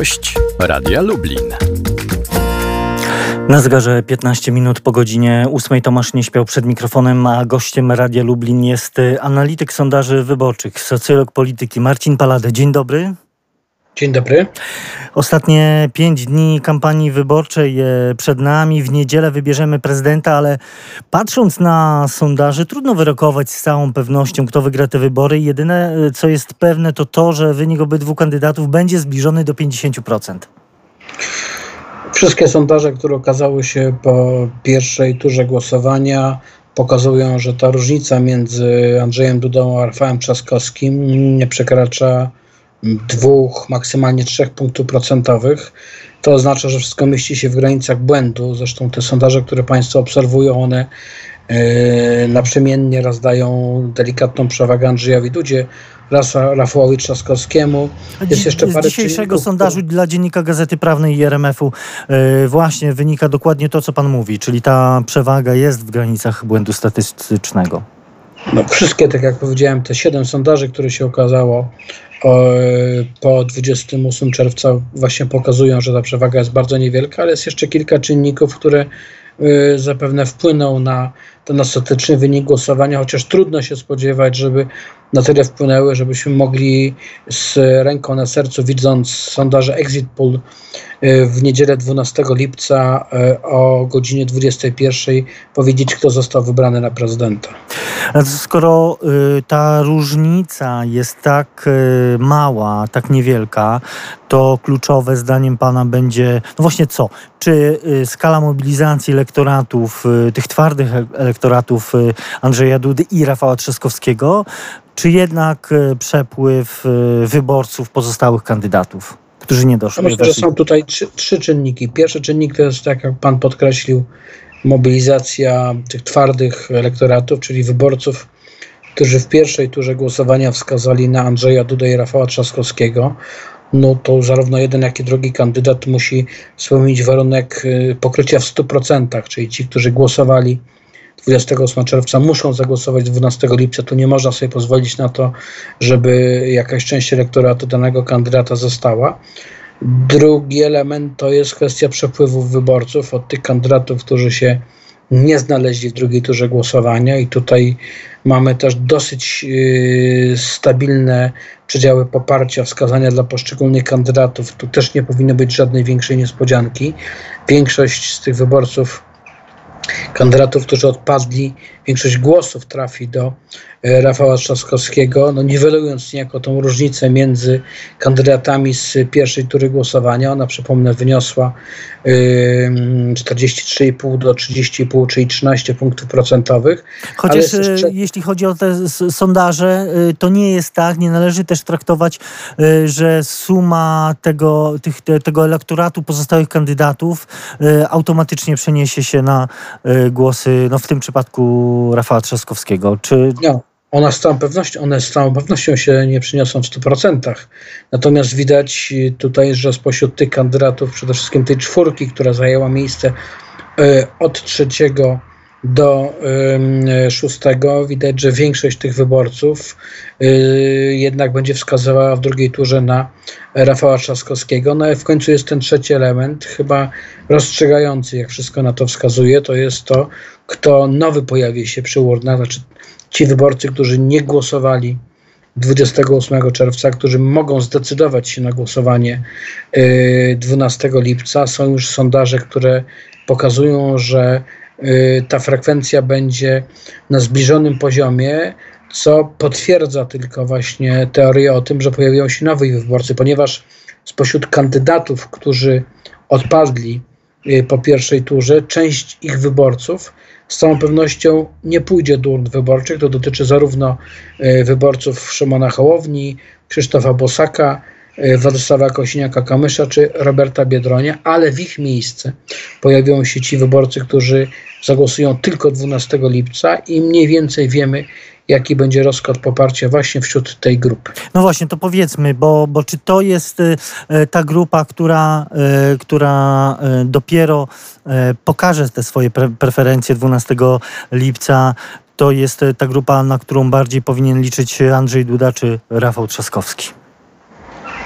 Gość Radia Lublin. Na zegarze 15 minut po godzinie 8 Tomasz nie śpiał przed mikrofonem, a gościem Radia Lublin jest analityk sondaży wyborczych, socjolog polityki Marcin Palade. Dzień dobry. Dzień dobry. Ostatnie pięć dni kampanii wyborczej e, przed nami. W niedzielę wybierzemy prezydenta, ale patrząc na sondaże, trudno wyrokować z całą pewnością, kto wygra te wybory. Jedyne, e, co jest pewne, to to, że wynik obydwu kandydatów będzie zbliżony do 50%. Wszystkie sondaże, które okazały się po pierwszej turze głosowania, pokazują, że ta różnica między Andrzejem Dudą a Rafałem Trzaskowskim nie przekracza dwóch, maksymalnie trzech punktów procentowych. To oznacza, że wszystko mieści się w granicach błędu. Zresztą te sondaże, które Państwo obserwują, one yy, naprzemiennie rozdają delikatną przewagę Andrzejowi Dudzie, raz Rafałowi Trzaskowskiemu. Jest jeszcze parę Z dzisiejszego sondażu dla Dziennika Gazety Prawnej i RMF-u yy, właśnie wynika dokładnie to, co Pan mówi, czyli ta przewaga jest w granicach błędu statystycznego. No, wszystkie, tak jak powiedziałem, te siedem sondaży, które się okazało po 28 czerwca właśnie pokazują, że ta przewaga jest bardzo niewielka, ale jest jeszcze kilka czynników, które y, zapewne wpłyną na ten ostateczny wynik głosowania, chociaż trudno się spodziewać, żeby na tyle wpłynęły, żebyśmy mogli z ręką na sercu, widząc sondaże Exit Poll y, w niedzielę 12 lipca y, o godzinie 21 powiedzieć, kto został wybrany na prezydenta. Skoro y, ta różnica jest tak mała, tak niewielka, to kluczowe zdaniem pana będzie, no właśnie co? Czy skala mobilizacji elektoratów, tych twardych elektoratów Andrzeja Dudy i Rafała Trzaskowskiego czy jednak e, przepływ e, wyborców pozostałych kandydatów, którzy nie doszli? Myślę, że są tutaj trzy, trzy czynniki. Pierwszy czynnik to jest, tak jak pan podkreślił, mobilizacja tych twardych elektoratów, czyli wyborców, którzy w pierwszej turze głosowania wskazali na Andrzeja Duda i Rafała Trzaskowskiego, no to zarówno jeden, jak i drugi kandydat musi spełnić warunek pokrycia w 100%, czyli ci, którzy głosowali 28 czerwca muszą zagłosować 12 lipca. Tu nie można sobie pozwolić na to, żeby jakaś część elektoratu danego kandydata została. Drugi element to jest kwestia przepływów wyborców od tych kandydatów, którzy się nie znaleźli w drugiej turze głosowania i tutaj mamy też dosyć yy, stabilne przedziały poparcia, wskazania dla poszczególnych kandydatów. Tu też nie powinno być żadnej większej niespodzianki. Większość z tych wyborców kandydatów, którzy odpadli, większość głosów trafi do e, Rafała Trzaskowskiego, no niwelując niejako tą różnicę między kandydatami z pierwszej tury głosowania. Ona, przypomnę, wyniosła 43,5 do 30,5, czyli 13 punktów procentowych. Chociaż jeszcze... jeśli chodzi o te sondaże, to nie jest tak, nie należy też traktować, że suma tego, tych, tego elektoratu pozostałych kandydatów automatycznie przeniesie się na głosy, no w tym przypadku Rafała Trzaskowskiego. Czy... No. Ona z całą pewnością, one z całą pewnością się nie przyniosą w 100%. Natomiast widać tutaj, że spośród tych kandydatów, przede wszystkim tej czwórki, która zajęła miejsce e, od trzeciego do szóstego, widać, że większość tych wyborców e, jednak będzie wskazywała w drugiej turze na Rafała Trzaskowskiego. No i w końcu jest ten trzeci element, chyba rozstrzygający, jak wszystko na to wskazuje, to jest to, kto nowy pojawi się przy urnach, znaczy ci wyborcy, którzy nie głosowali 28 czerwca, którzy mogą zdecydować się na głosowanie 12 y, lipca. Są już sondaże, które pokazują, że y, ta frekwencja będzie na zbliżonym poziomie, co potwierdza tylko właśnie teorię o tym, że pojawią się nowi wyborcy, ponieważ spośród kandydatów, którzy odpadli y, po pierwszej turze, część ich wyborców z całą pewnością nie pójdzie do urn wyborczych. To dotyczy zarówno e, wyborców Szymona Hołowni, Krzysztofa Bosaka, Władysława Kosiniaka-Kamysza czy Roberta Biedronia, ale w ich miejsce pojawią się ci wyborcy, którzy zagłosują tylko 12 lipca i mniej więcej wiemy, jaki będzie rozkład poparcia właśnie wśród tej grupy. No właśnie, to powiedzmy, bo, bo czy to jest y, ta grupa, która, y, która dopiero pokaże te swoje pre preferencje 12 lipca, to jest ta grupa, na którą bardziej powinien liczyć Andrzej Duda czy Rafał Trzaskowski?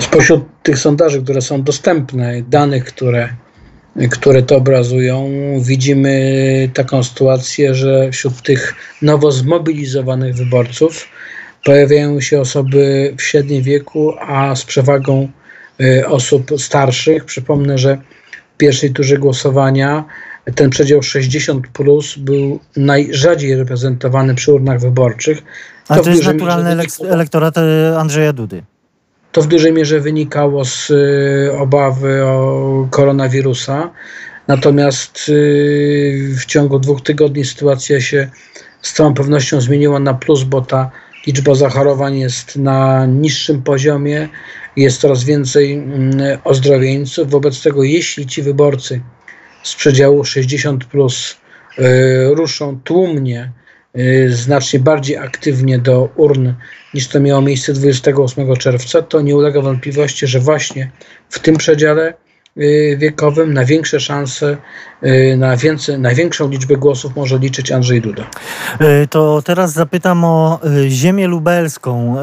Spośród tych sondaży, które są dostępne, danych, które, które to obrazują, widzimy taką sytuację, że wśród tych nowo zmobilizowanych wyborców pojawiają się osoby w średnim wieku, a z przewagą y, osób starszych. Przypomnę, że w pierwszej turze głosowania ten przedział 60 plus był najrzadziej reprezentowany przy urnach wyborczych. A to, to jest naturalny elektorat y, Andrzeja Dudy. To w dużej mierze wynikało z y, obawy o koronawirusa. Natomiast w ciągu dwóch tygodni sytuacja się z całą pewnością zmieniła na plus, bo ta liczba zachorowań jest na niższym poziomie, jest coraz więcej mm, ozdrowieńców. Wobec tego, jeśli ci wyborcy z przedziału 60 plus y, ruszą tłumnie, y, znacznie bardziej aktywnie do urn niż to miało miejsce 28 czerwca, to nie ulega wątpliwości, że właśnie w tym przedziale Y, wiekowym na większe szanse, y, na, więcej, na większą liczbę głosów może liczyć Andrzej Duda. Y, to teraz zapytam o ziemię lubelską.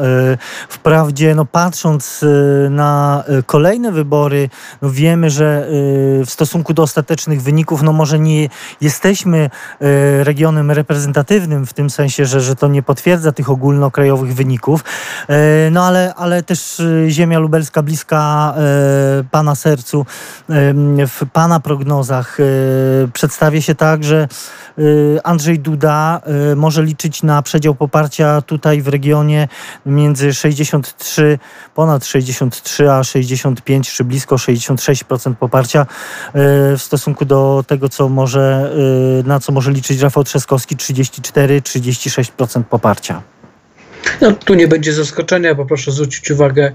Wprawdzie, no patrząc na kolejne wybory, no wiemy, że w stosunku do ostatecznych wyników, no może nie jesteśmy regionem reprezentatywnym w tym sensie, że, że to nie potwierdza tych ogólnokrajowych wyników, no ale, ale też ziemia lubelska bliska Pana sercu w Pana prognozach e, przedstawia się tak, że e, Andrzej Duda e, może liczyć na przedział poparcia tutaj w regionie między 63, ponad 63 a 65 czy blisko 66% poparcia w stosunku do tego, co może, na co może liczyć Rafał Trzaskowski 34-36% poparcia. No, tu nie będzie zaskoczenia, bo proszę zwrócić uwagę,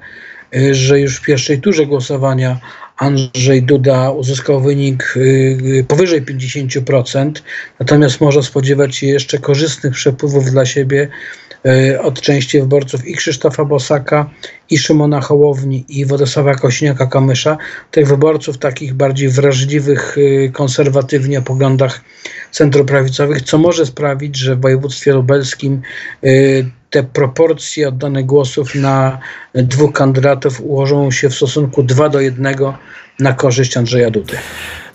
że już w pierwszej turze głosowania Andrzej Duda uzyskał wynik y, powyżej 50%, natomiast może spodziewać się jeszcze korzystnych przepływów dla siebie y, od części wyborców i Krzysztofa Bosaka, i Szymona Hołowni, i Władysława Kośniaka-Kamysza, tych wyborców takich bardziej wrażliwych y, konserwatywnie o poglądach centroprawicowych, co może sprawić, że w województwie lubelskim te proporcje oddanych głosów na dwóch kandydatów ułożą się w stosunku 2 do 1 na korzyść Andrzeja Dudy.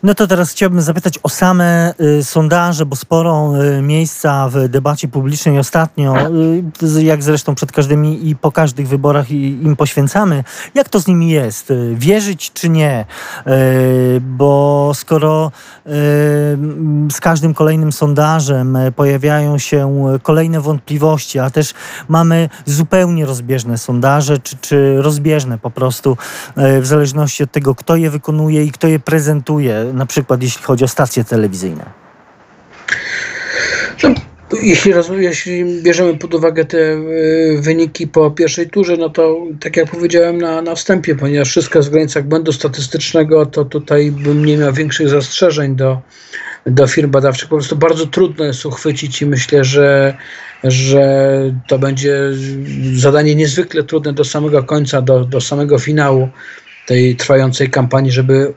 No to teraz chciałbym zapytać o same y, sondaże, bo sporo y, miejsca w debacie publicznej ostatnio, y, jak zresztą przed każdymi i po każdych wyborach i, im poświęcamy. Jak to z nimi jest? Wierzyć czy nie? Bo skoro z każdym kolejnym sondażem pojawiają się kolejne wątpliwości, a też mamy zupełnie rozbieżne sondaże, czy, czy rozbieżne po prostu, w zależności od tego, kto je wykonuje i kto je prezentuje na przykład jeśli chodzi o stacje telewizyjne? No, jeśli, jeśli bierzemy pod uwagę te e, wyniki po pierwszej turze, no to tak jak powiedziałem na, na wstępie, ponieważ wszystko jest w granicach błędu statystycznego, to tutaj bym nie miał większych zastrzeżeń do, do firm badawczych. Po prostu bardzo trudno jest uchwycić i myślę, że, że to będzie zadanie niezwykle trudne do samego końca, do, do samego finału tej trwającej kampanii, żeby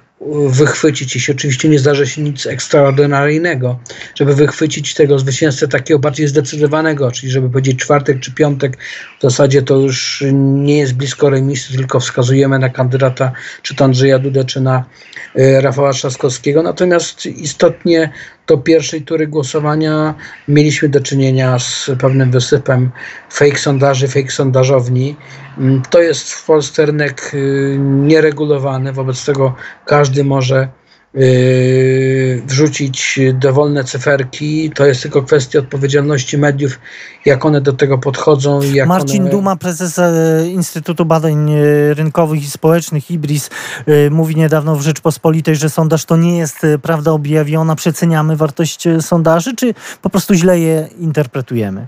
wychwycić, jeśli oczywiście nie zdarzy się nic ekstraordynaryjnego, żeby wychwycić tego zwycięzcę takiego bardziej zdecydowanego, czyli żeby powiedzieć czwartek czy piątek, w zasadzie to już nie jest blisko remisu, tylko wskazujemy na kandydata, czy to Andrzeja Dudę, czy na y, Rafała Trzaskowskiego. Natomiast istotnie do pierwszej tury głosowania mieliśmy do czynienia z pewnym wysypem fake sondaży, fake sondażowni. Mm, to jest w Polsce rynek y, nieregulowany, wobec tego każdy może wrzucić dowolne cyferki. To jest tylko kwestia odpowiedzialności mediów, jak one do tego podchodzą. Jak Marcin one... Duma, prezes e, Instytutu Badań e, Rynkowych i Społecznych IBRIS, e, mówi niedawno w Rzeczpospolitej, że sondaż to nie jest prawda objawiona. Przeceniamy wartość sondaży, czy po prostu źle je interpretujemy?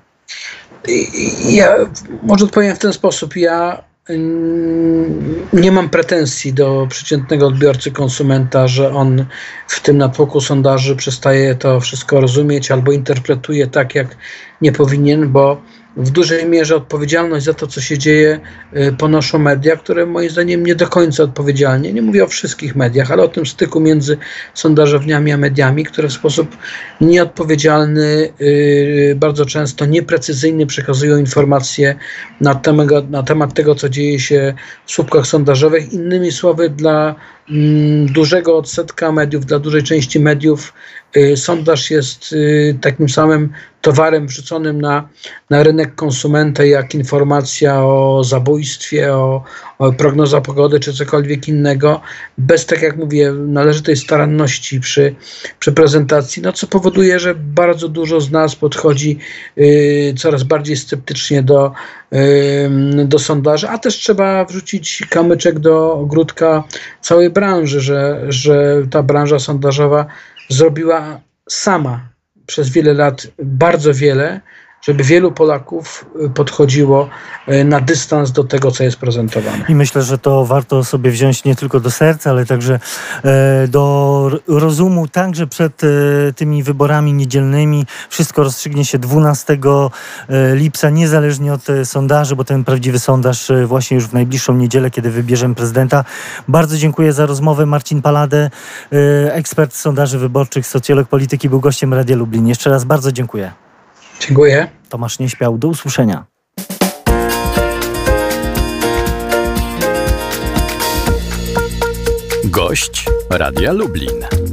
Ja może odpowiem w ten sposób. Ja nie mam pretensji do przeciętnego odbiorcy, konsumenta, że on w tym natłoku sondaży przestaje to wszystko rozumieć albo interpretuje tak, jak nie powinien, bo w dużej mierze odpowiedzialność za to, co się dzieje, ponoszą media, które moim zdaniem nie do końca odpowiedzialnie, nie mówię o wszystkich mediach, ale o tym styku między sondażowniami a mediami, które w sposób nieodpowiedzialny, bardzo często nieprecyzyjny przekazują informacje na temat, na temat tego, co dzieje się w słupkach sondażowych. Innymi słowy, dla dużego odsetka mediów, dla dużej części mediów y, sondaż jest y, takim samym towarem wrzuconym na, na rynek konsumenta, jak informacja o zabójstwie, o, o prognoza pogody czy cokolwiek innego, bez, tak jak mówię, należytej staranności przy, przy prezentacji, no co powoduje, że bardzo dużo z nas podchodzi y, coraz bardziej sceptycznie do, do sondaży, a też trzeba wrzucić kamyczek do ogródka całej branży, że, że ta branża sondażowa zrobiła sama przez wiele lat bardzo wiele, żeby wielu Polaków y, podchodziło y, na dystans do tego, co jest prezentowane. I myślę, że to warto sobie wziąć nie tylko do serca, ale także e, do rozumu, także przed e, tymi wyborami niedzielnymi. Wszystko rozstrzygnie się 12 e, lipca, niezależnie od sondaży, bo ten prawdziwy sondaż właśnie już w najbliższą niedzielę, kiedy wybierzemy prezydenta. Bardzo dziękuję za rozmowę. Marcin Paladę, ekspert sondaży wyborczych, socjolog polityki, był gościem Radia Lublin. Jeszcze raz bardzo dziękuję. Dziękuję. Tomasz Nieśpiał, do usłyszenia. Gość Radia Lublin.